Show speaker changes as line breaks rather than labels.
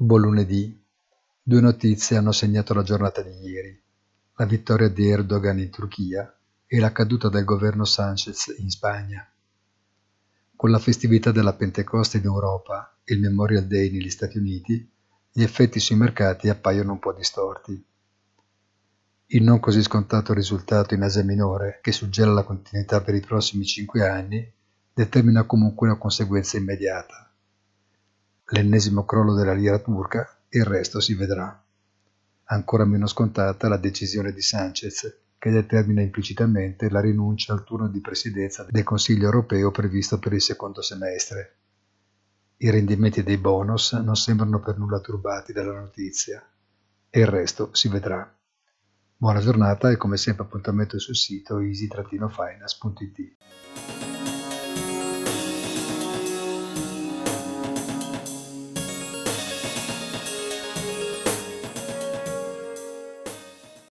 Buon lunedì. Due notizie hanno segnato la giornata di ieri. La vittoria di Erdogan in Turchia e la caduta del governo Sanchez in Spagna. Con la festività della Pentecoste in Europa e il Memorial Day negli Stati Uniti, gli effetti sui mercati appaiono un po' distorti. Il non così scontato risultato in Asia Minore, che suggella la continuità per i prossimi cinque anni, determina comunque una conseguenza immediata l'ennesimo crollo della lira turca il resto si vedrà. Ancora meno scontata la decisione di Sanchez, che determina implicitamente la rinuncia al turno di presidenza del Consiglio europeo previsto per il secondo semestre. I rendimenti dei bonus non sembrano per nulla turbati dalla notizia e il resto si vedrà. Buona giornata e come sempre appuntamento sul sito easy-finance.it.